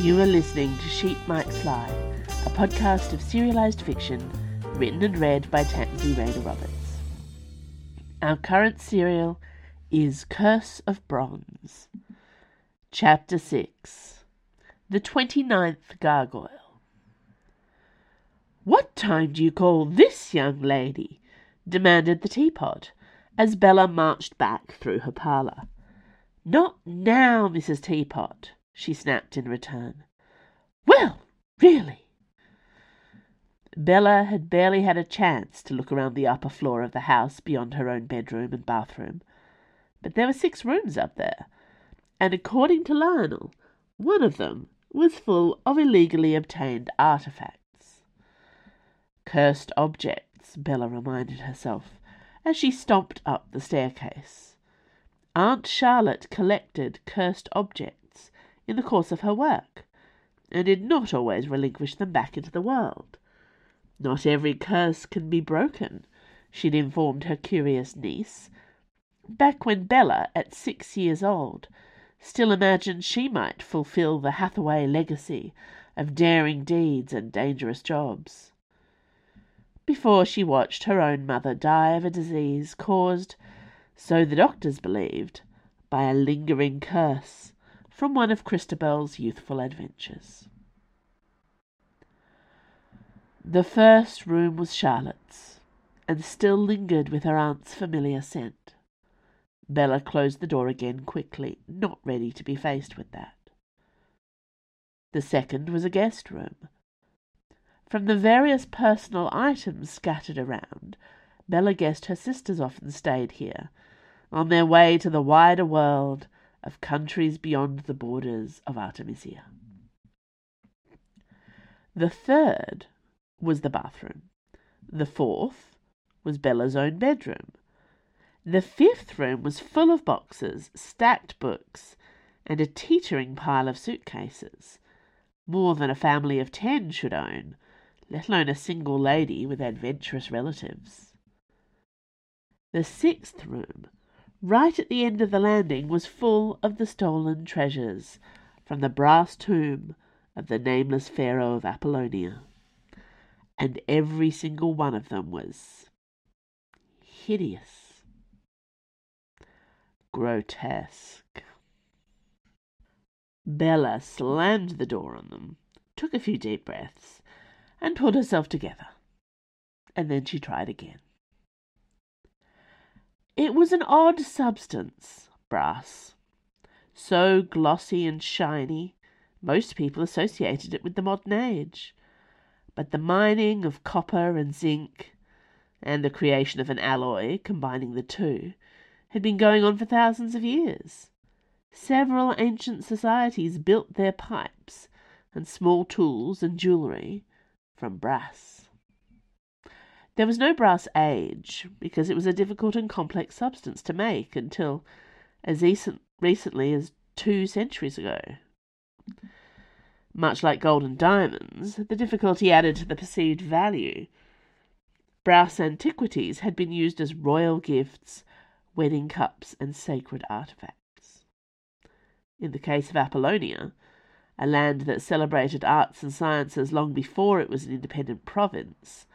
You are listening to Sheep Might Fly, a podcast of serialized fiction written and read by Tansy Rayner Roberts. Our current serial is Curse of Bronze. Chapter 6 The 29th Gargoyle. What time do you call this, young lady? demanded the teapot, as Bella marched back through her parlour. Not now, Mrs. Teapot, she snapped in return. Well, really! Bella had barely had a chance to look around the upper floor of the house beyond her own bedroom and bathroom, but there were six rooms up there, and according to Lionel, one of them was full of illegally obtained artifacts. Cursed objects, Bella reminded herself as she stomped up the staircase. Aunt Charlotte collected cursed objects in the course of her work, and did not always relinquish them back into the world. Not every curse can be broken, she'd informed her curious niece, back when Bella, at six years old, still imagined she might fulfill the Hathaway legacy of daring deeds and dangerous jobs. Before she watched her own mother die of a disease caused so the doctors believed, by a lingering curse from one of Christabel's youthful adventures. The first room was Charlotte's, and still lingered with her aunt's familiar scent. Bella closed the door again quickly, not ready to be faced with that. The second was a guest room. From the various personal items scattered around, Bella guessed her sisters often stayed here, on their way to the wider world of countries beyond the borders of Artemisia. The third was the bathroom. The fourth was Bella's own bedroom. The fifth room was full of boxes, stacked books, and a teetering pile of suitcases. More than a family of ten should own, let alone a single lady with adventurous relatives. The sixth room right at the end of the landing, was full of the stolen treasures from the brass tomb of the nameless Pharaoh of Apollonia. And every single one of them was hideous, grotesque. Bella slammed the door on them, took a few deep breaths, and pulled herself together. And then she tried again. It was an odd substance, brass. So glossy and shiny, most people associated it with the modern age. But the mining of copper and zinc, and the creation of an alloy combining the two, had been going on for thousands of years. Several ancient societies built their pipes and small tools and jewellery from brass. There was no brass age, because it was a difficult and complex substance to make until as recently as two centuries ago. Much like gold and diamonds, the difficulty added to the perceived value. Brass antiquities had been used as royal gifts, wedding cups, and sacred artifacts. In the case of Apollonia, a land that celebrated arts and sciences long before it was an independent province,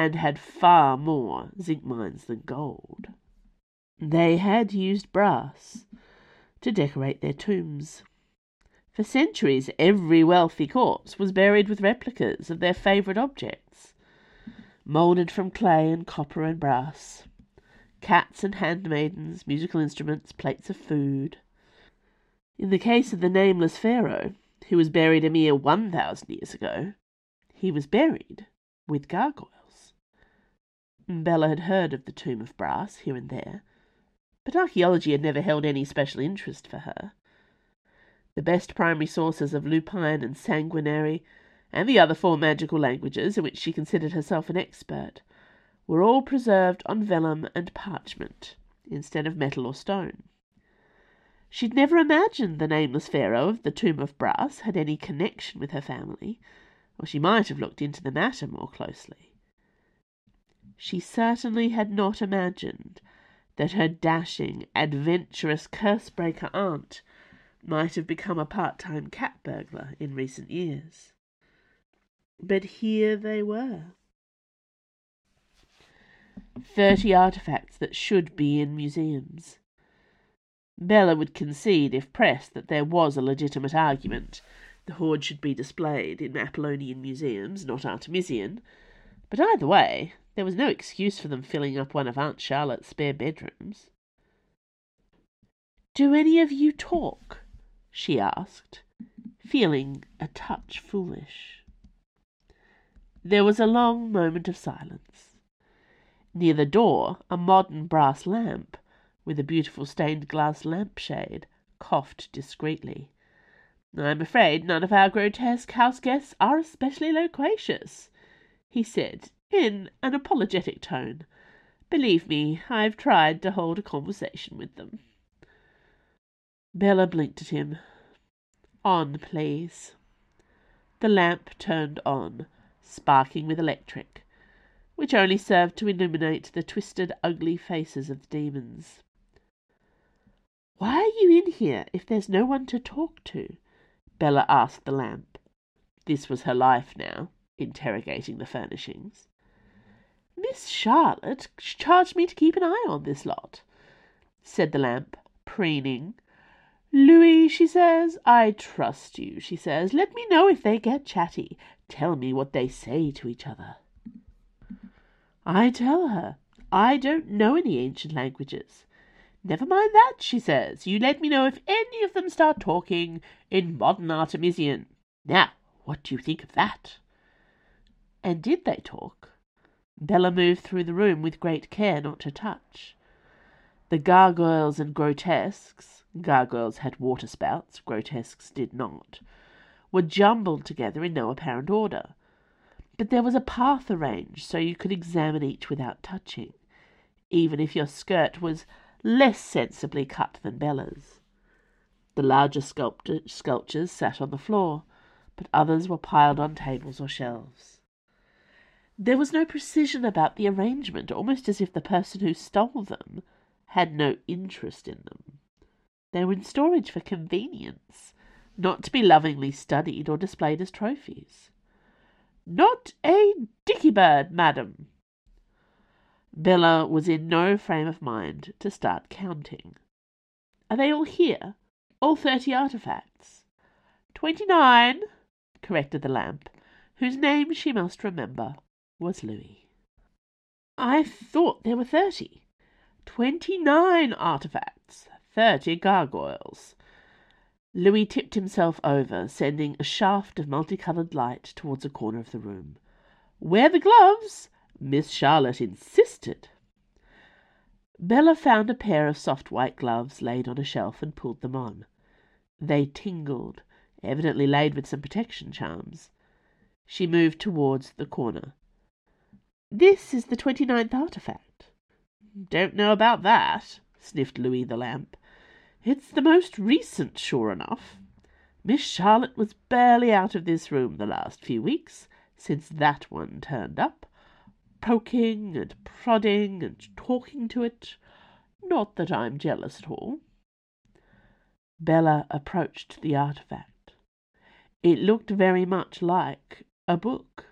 and had far more zinc mines than gold. They had used brass to decorate their tombs. For centuries, every wealthy corpse was buried with replicas of their favourite objects, moulded from clay and copper and brass cats and handmaidens, musical instruments, plates of food. In the case of the nameless Pharaoh, who was buried a mere one thousand years ago, he was buried with gargoyles. Bella had heard of the Tomb of Brass here and there, but archaeology had never held any special interest for her. The best primary sources of lupine and sanguinary, and the other four magical languages in which she considered herself an expert, were all preserved on vellum and parchment instead of metal or stone. She'd never imagined the nameless pharaoh of the Tomb of Brass had any connection with her family, or she might have looked into the matter more closely. She certainly had not imagined that her dashing, adventurous, curse-breaker aunt might have become a part-time cat burglar in recent years. But here they were. Thirty artifacts that should be in museums. Bella would concede, if pressed, that there was a legitimate argument. The hoard should be displayed in Apollonian museums, not Artemisian. But either way, there was no excuse for them filling up one of Aunt Charlotte's spare bedrooms. Do any of you talk? she asked, feeling a touch foolish. There was a long moment of silence. Near the door, a modern brass lamp with a beautiful stained glass lampshade, coughed discreetly. I'm afraid none of our grotesque house guests are especially loquacious, he said in an apologetic tone. Believe me, I've tried to hold a conversation with them. Bella blinked at him. On, please. The lamp turned on, sparking with electric, which only served to illuminate the twisted, ugly faces of the demons. Why are you in here if there's no one to talk to? Bella asked the lamp. This was her life now, interrogating the furnishings. Miss Charlotte charged me to keep an eye on this lot, said the lamp, preening. Louis, she says, I trust you, she says. Let me know if they get chatty. Tell me what they say to each other. I tell her I don't know any ancient languages. Never mind that, she says. You let me know if any of them start talking in modern Artemisian. Now, what do you think of that? And did they talk? Bella moved through the room with great care not to touch. The gargoyles and grotesques gargoyles had water spouts, grotesques did not were jumbled together in no apparent order. But there was a path arranged so you could examine each without touching, even if your skirt was less sensibly cut than Bella's. The larger sculptures sat on the floor, but others were piled on tables or shelves. There was no precision about the arrangement, almost as if the person who stole them had no interest in them. They were in storage for convenience, not to be lovingly studied or displayed as trophies. Not a dicky bird, madam, Bella was in no frame of mind to start counting. Are they all here? All thirty artifacts? Twenty-nine, corrected the lamp, whose name she must remember was Louis. I thought there were thirty. Twenty-nine artifacts, thirty gargoyles. Louis tipped himself over, sending a shaft of multicolored light towards a corner of the room. Wear the gloves? Miss Charlotte insisted. Bella found a pair of soft white gloves laid on a shelf and pulled them on. They tingled, evidently laid with some protection charms. She moved towards the corner. This is the twenty-ninth artifact. Don't know about that, sniffed Louis the lamp. It's the most recent, sure enough. Miss Charlotte was barely out of this room the last few weeks, since that one turned up poking and prodding and talking to it. Not that I'm jealous at all. Bella approached the artifact. It looked very much like a book.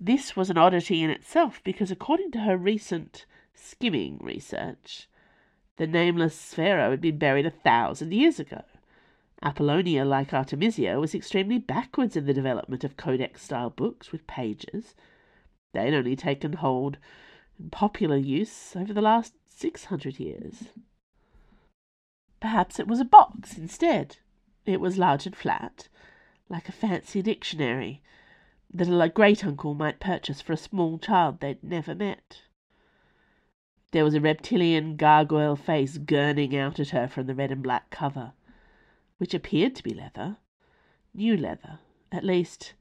This was an oddity in itself because, according to her recent skimming research, the nameless Pharaoh had been buried a thousand years ago. Apollonia, like Artemisia, was extremely backwards in the development of codex style books with pages They'd only taken hold in popular use over the last six hundred years. Perhaps it was a box instead. It was large and flat, like a fancy dictionary that a great uncle might purchase for a small child they'd never met. There was a reptilian gargoyle face gurning out at her from the red and black cover, which appeared to be leather, new leather, at least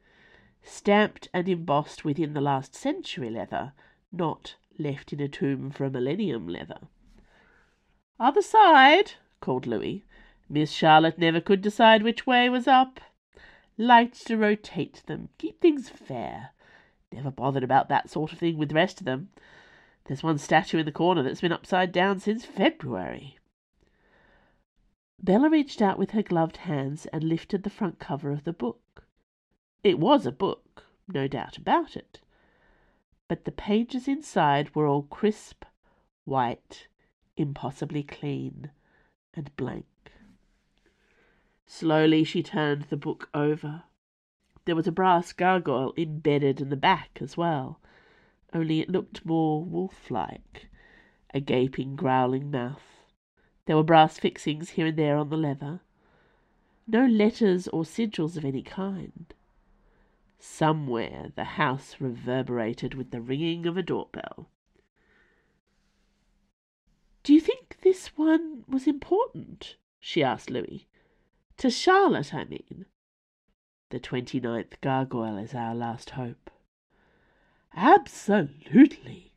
stamped and embossed within the last century leather, not left in a tomb for a millennium leather. Other side, called Louis. Miss Charlotte never could decide which way was up. Liked to rotate them, keep things fair. Never bothered about that sort of thing with the rest of them. There's one statue in the corner that's been upside down since February. Bella reached out with her gloved hands and lifted the front cover of the book. It was a book, no doubt about it, but the pages inside were all crisp, white, impossibly clean, and blank. Slowly she turned the book over. There was a brass gargoyle embedded in the back as well, only it looked more wolf-like, a gaping, growling mouth. There were brass fixings here and there on the leather. No letters or sigils of any kind. Somewhere the house reverberated with the ringing of a doorbell. Do you think this one was important? she asked Louis. To Charlotte, I mean. The twenty-ninth gargoyle is our last hope. Absolutely,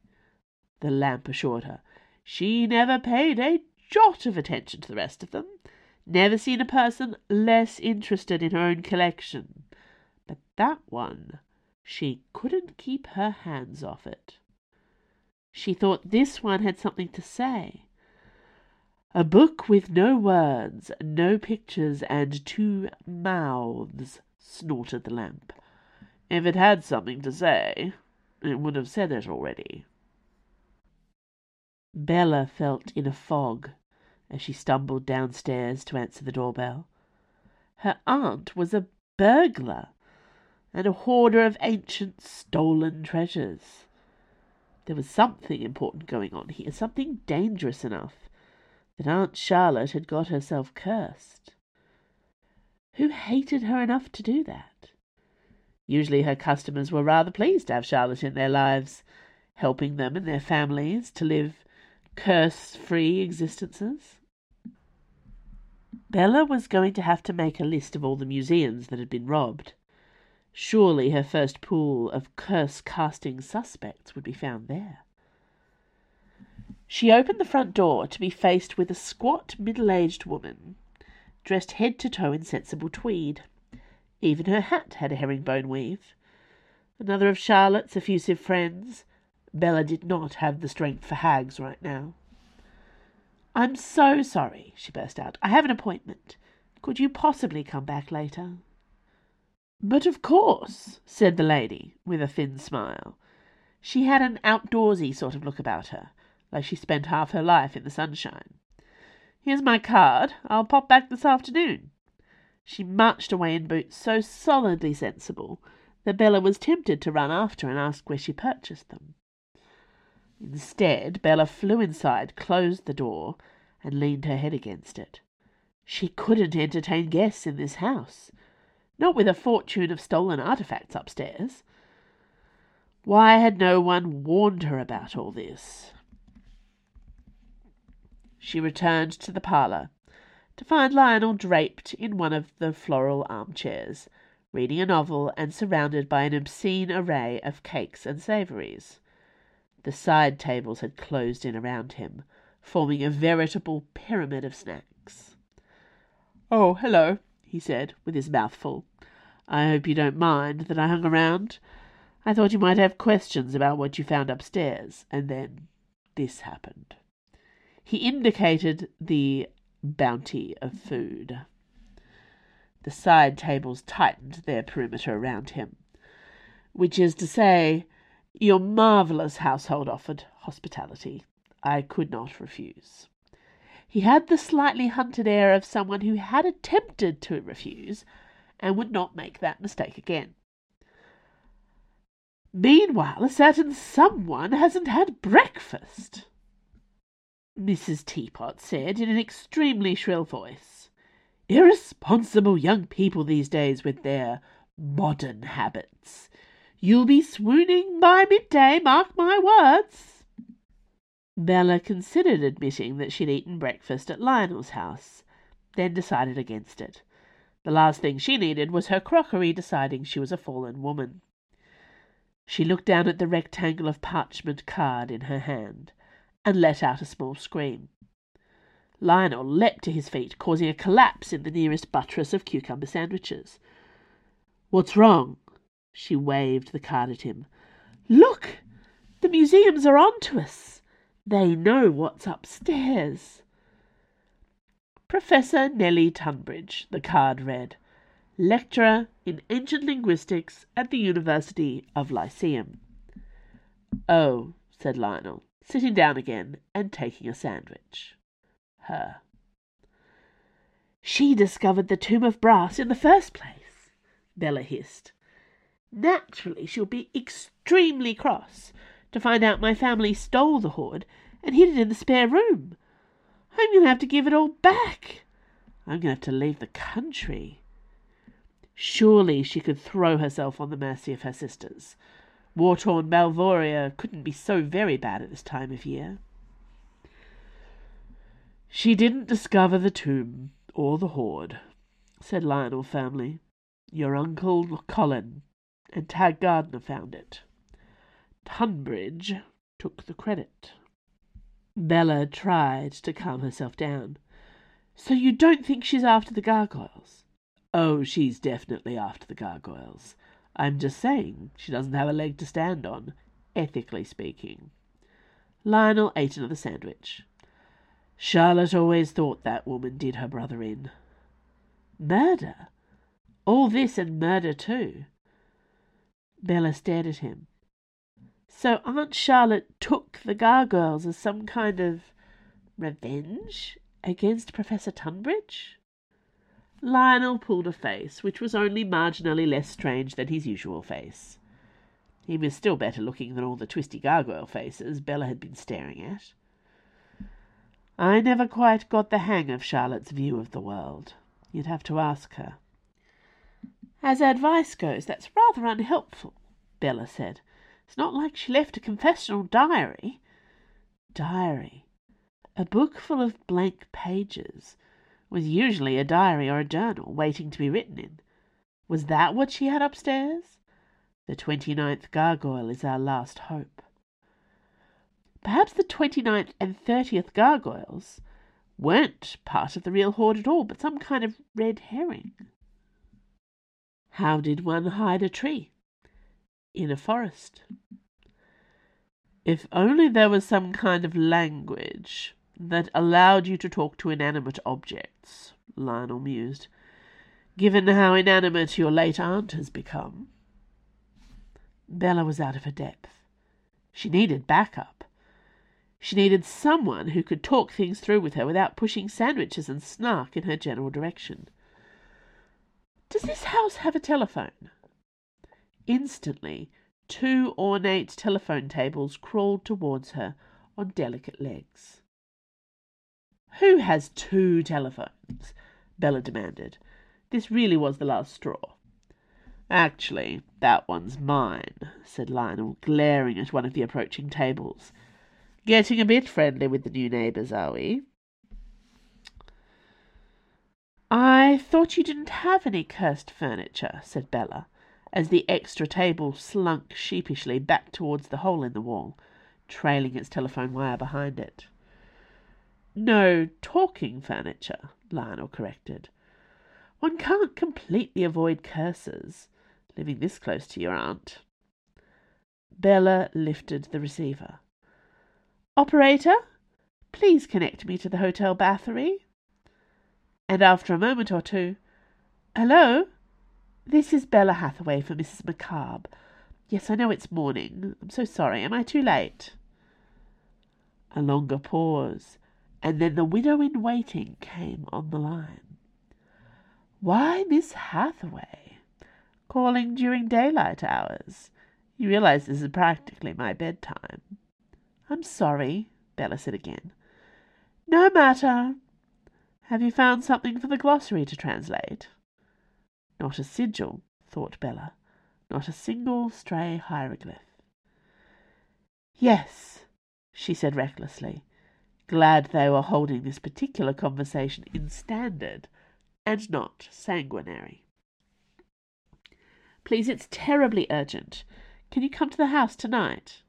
the lamp assured her. She never paid a jot of attention to the rest of them. Never seen a person less interested in her own collection. But that one, she couldn't keep her hands off it. She thought this one had something to say. A book with no words, no pictures, and two mouths, snorted the lamp. If it had something to say, it would have said it already. Bella felt in a fog as she stumbled downstairs to answer the doorbell. Her aunt was a burglar and a hoarder of ancient stolen treasures. There was something important going on here, something dangerous enough that Aunt Charlotte had got herself cursed. Who hated her enough to do that? Usually her customers were rather pleased to have Charlotte in their lives, helping them and their families to live curse-free existences. Bella was going to have to make a list of all the museums that had been robbed. Surely her first pool of curse-casting suspects would be found there. She opened the front door to be faced with a squat, middle-aged woman, dressed head to toe in sensible tweed. Even her hat had a herringbone weave. Another of Charlotte's effusive friends. Bella did not have the strength for hags right now. I'm so sorry, she burst out. I have an appointment. Could you possibly come back later? But of course, said the lady, with a thin smile. She had an outdoorsy sort of look about her like she spent half her life in the sunshine. Here's my card. I'll pop back this afternoon. She marched away in boots so solidly sensible that Bella was tempted to run after and ask where she purchased them. Instead, Bella flew inside, closed the door, and leaned her head against it. She couldn't entertain guests in this house, not with a fortune of stolen artifacts upstairs. Why had no one warned her about all this? She returned to the parlour, to find Lionel draped in one of the floral armchairs, reading a novel and surrounded by an obscene array of cakes and savouries. The side tables had closed in around him, forming a veritable pyramid of snacks. "Oh, hello," he said, with his mouth full. "I hope you don't mind that I hung around. I thought you might have questions about what you found upstairs, and then this happened." He indicated the bounty of food. The side tables tightened their perimeter around him, which is to say, your marvellous household offered hospitality. I could not refuse. He had the slightly hunted air of someone who had attempted to refuse and would not make that mistake again. Meanwhile, a certain someone hasn't had breakfast. Mrs. Teapot said in an extremely shrill voice. Irresponsible young people these days with their modern habits. You'll be swooning by midday, mark my words. Bella considered admitting that she'd eaten breakfast at Lionel's house, then decided against it. The last thing she needed was her crockery deciding she was a fallen woman. She looked down at the rectangle of parchment card in her hand and let out a small scream. Lionel leapt to his feet, causing a collapse in the nearest buttress of cucumber sandwiches. What's wrong? She waved the card at him. Look! The museums are on to us. They know what's upstairs. Professor Nellie Tunbridge, the card read, lecturer in ancient linguistics at the University of Lyceum. Oh, said Lionel, sitting down again and taking a sandwich. Her. She discovered the tomb of brass in the first place, Bella hissed. Naturally, she'll be extremely cross to find out my family stole the hoard and hid it in the spare room. I'm going to have to give it all back. I'm going to have to leave the country. Surely she could throw herself on the mercy of her sisters. War-torn Malvoria couldn't be so very bad at this time of year. She didn't discover the tomb or the hoard, said Lionel firmly. Your uncle Colin and Tag Gardner found it. Tunbridge took the credit. Bella tried to calm herself down. So you don't think she's after the gargoyles? Oh, she's definitely after the gargoyles. I'm just saying she doesn't have a leg to stand on, ethically speaking. Lionel ate another sandwich. Charlotte always thought that woman did her brother in. Murder? All this and murder too. Bella stared at him. So Aunt Charlotte took the gargoyles as some kind of revenge against Professor Tunbridge? Lionel pulled a face which was only marginally less strange than his usual face. He was still better looking than all the twisty gargoyle faces Bella had been staring at. I never quite got the hang of Charlotte's view of the world. You'd have to ask her. As advice goes, that's rather unhelpful, Bella said. It's not like she left a confessional diary. Diary. A book full of blank pages was usually a diary or a journal waiting to be written in. Was that what she had upstairs? The twenty-ninth gargoyle is our last hope. Perhaps the twenty-ninth and 30th gargoyles weren't part of the real hoard at all, but some kind of red herring. How did one hide a tree? In a forest. If only there was some kind of language that allowed you to talk to inanimate objects, Lionel mused, given how inanimate your late aunt has become. Bella was out of her depth. She needed backup. She needed someone who could talk things through with her without pushing sandwiches and snark in her general direction. Does this house have a telephone? Instantly, two ornate telephone tables crawled towards her on delicate legs. Who has two telephones? Bella demanded. This really was the last straw. Actually, that one's mine, said Lionel, glaring at one of the approaching tables. Getting a bit friendly with the new neighbours, are we? I thought you didn't have any cursed furniture, said Bella, as the extra table slunk sheepishly back towards the hole in the wall, trailing its telephone wire behind it. No talking furniture, Lionel corrected. One can't completely avoid curses, living this close to your aunt. Bella lifted the receiver. Operator, please connect me to the Hotel Bathory. And after a moment or two, Hello? This is Bella Hathaway for Mrs. McCabe. Yes, I know it's morning. I'm so sorry. Am I too late? A longer pause, and then the widow in waiting came on the line. Why, Miss Hathaway, calling during daylight hours. You realize this is practically my bedtime. I'm sorry, Bella said again. No matter. Have you found something for the glossary to translate? Not a sigil, thought Bella. Not a single stray hieroglyph. Yes, she said recklessly, glad they were holding this particular conversation in standard and not sanguinary. Please, it's terribly urgent. Can you come to the house tonight?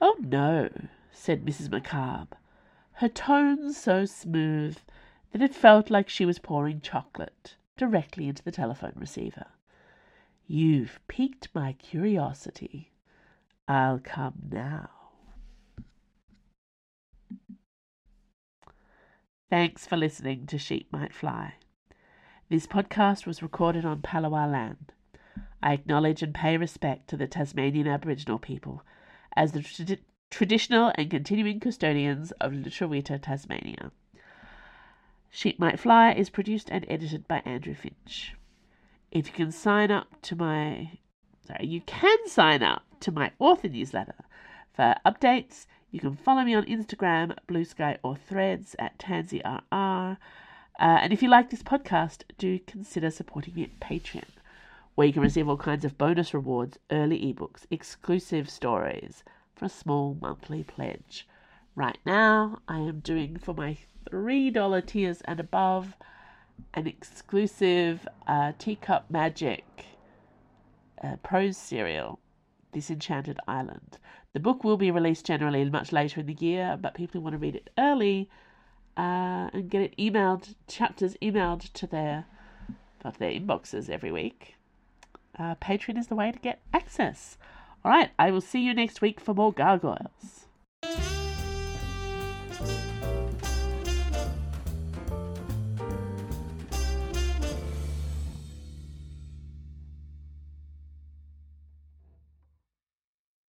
Oh, no, said Mrs. McCabe, her tone so smooth that it felt like she was pouring chocolate directly into the telephone receiver. You've piqued my curiosity. I'll come now. Thanks for listening to Sheep Might Fly. This podcast was recorded on Palawa land. I acknowledge and pay respect to the Tasmanian Aboriginal people as the tra- traditional and continuing custodians of Lutruwita, Tasmania. Sheep Might Fly is produced and edited by Andrew Finch. If you can sign up to my sorry, you can sign up to my author newsletter for updates. You can follow me on Instagram, Bluesky, or Threads at TansyRR. Uh, and if you like this podcast, do consider supporting me at Patreon, where you can receive all kinds of bonus rewards, early ebooks, exclusive stories for a small monthly pledge. Right now, I am doing for my $3 tiers and above an exclusive uh, Teacup Magic uh, prose serial, This Enchanted Island. The book will be released generally much later in the year, but people who want to read it early uh, and get it emailed, chapters emailed to their, to their inboxes every week, uh, Patreon is the way to get access. All right, I will see you next week for more gargoyles.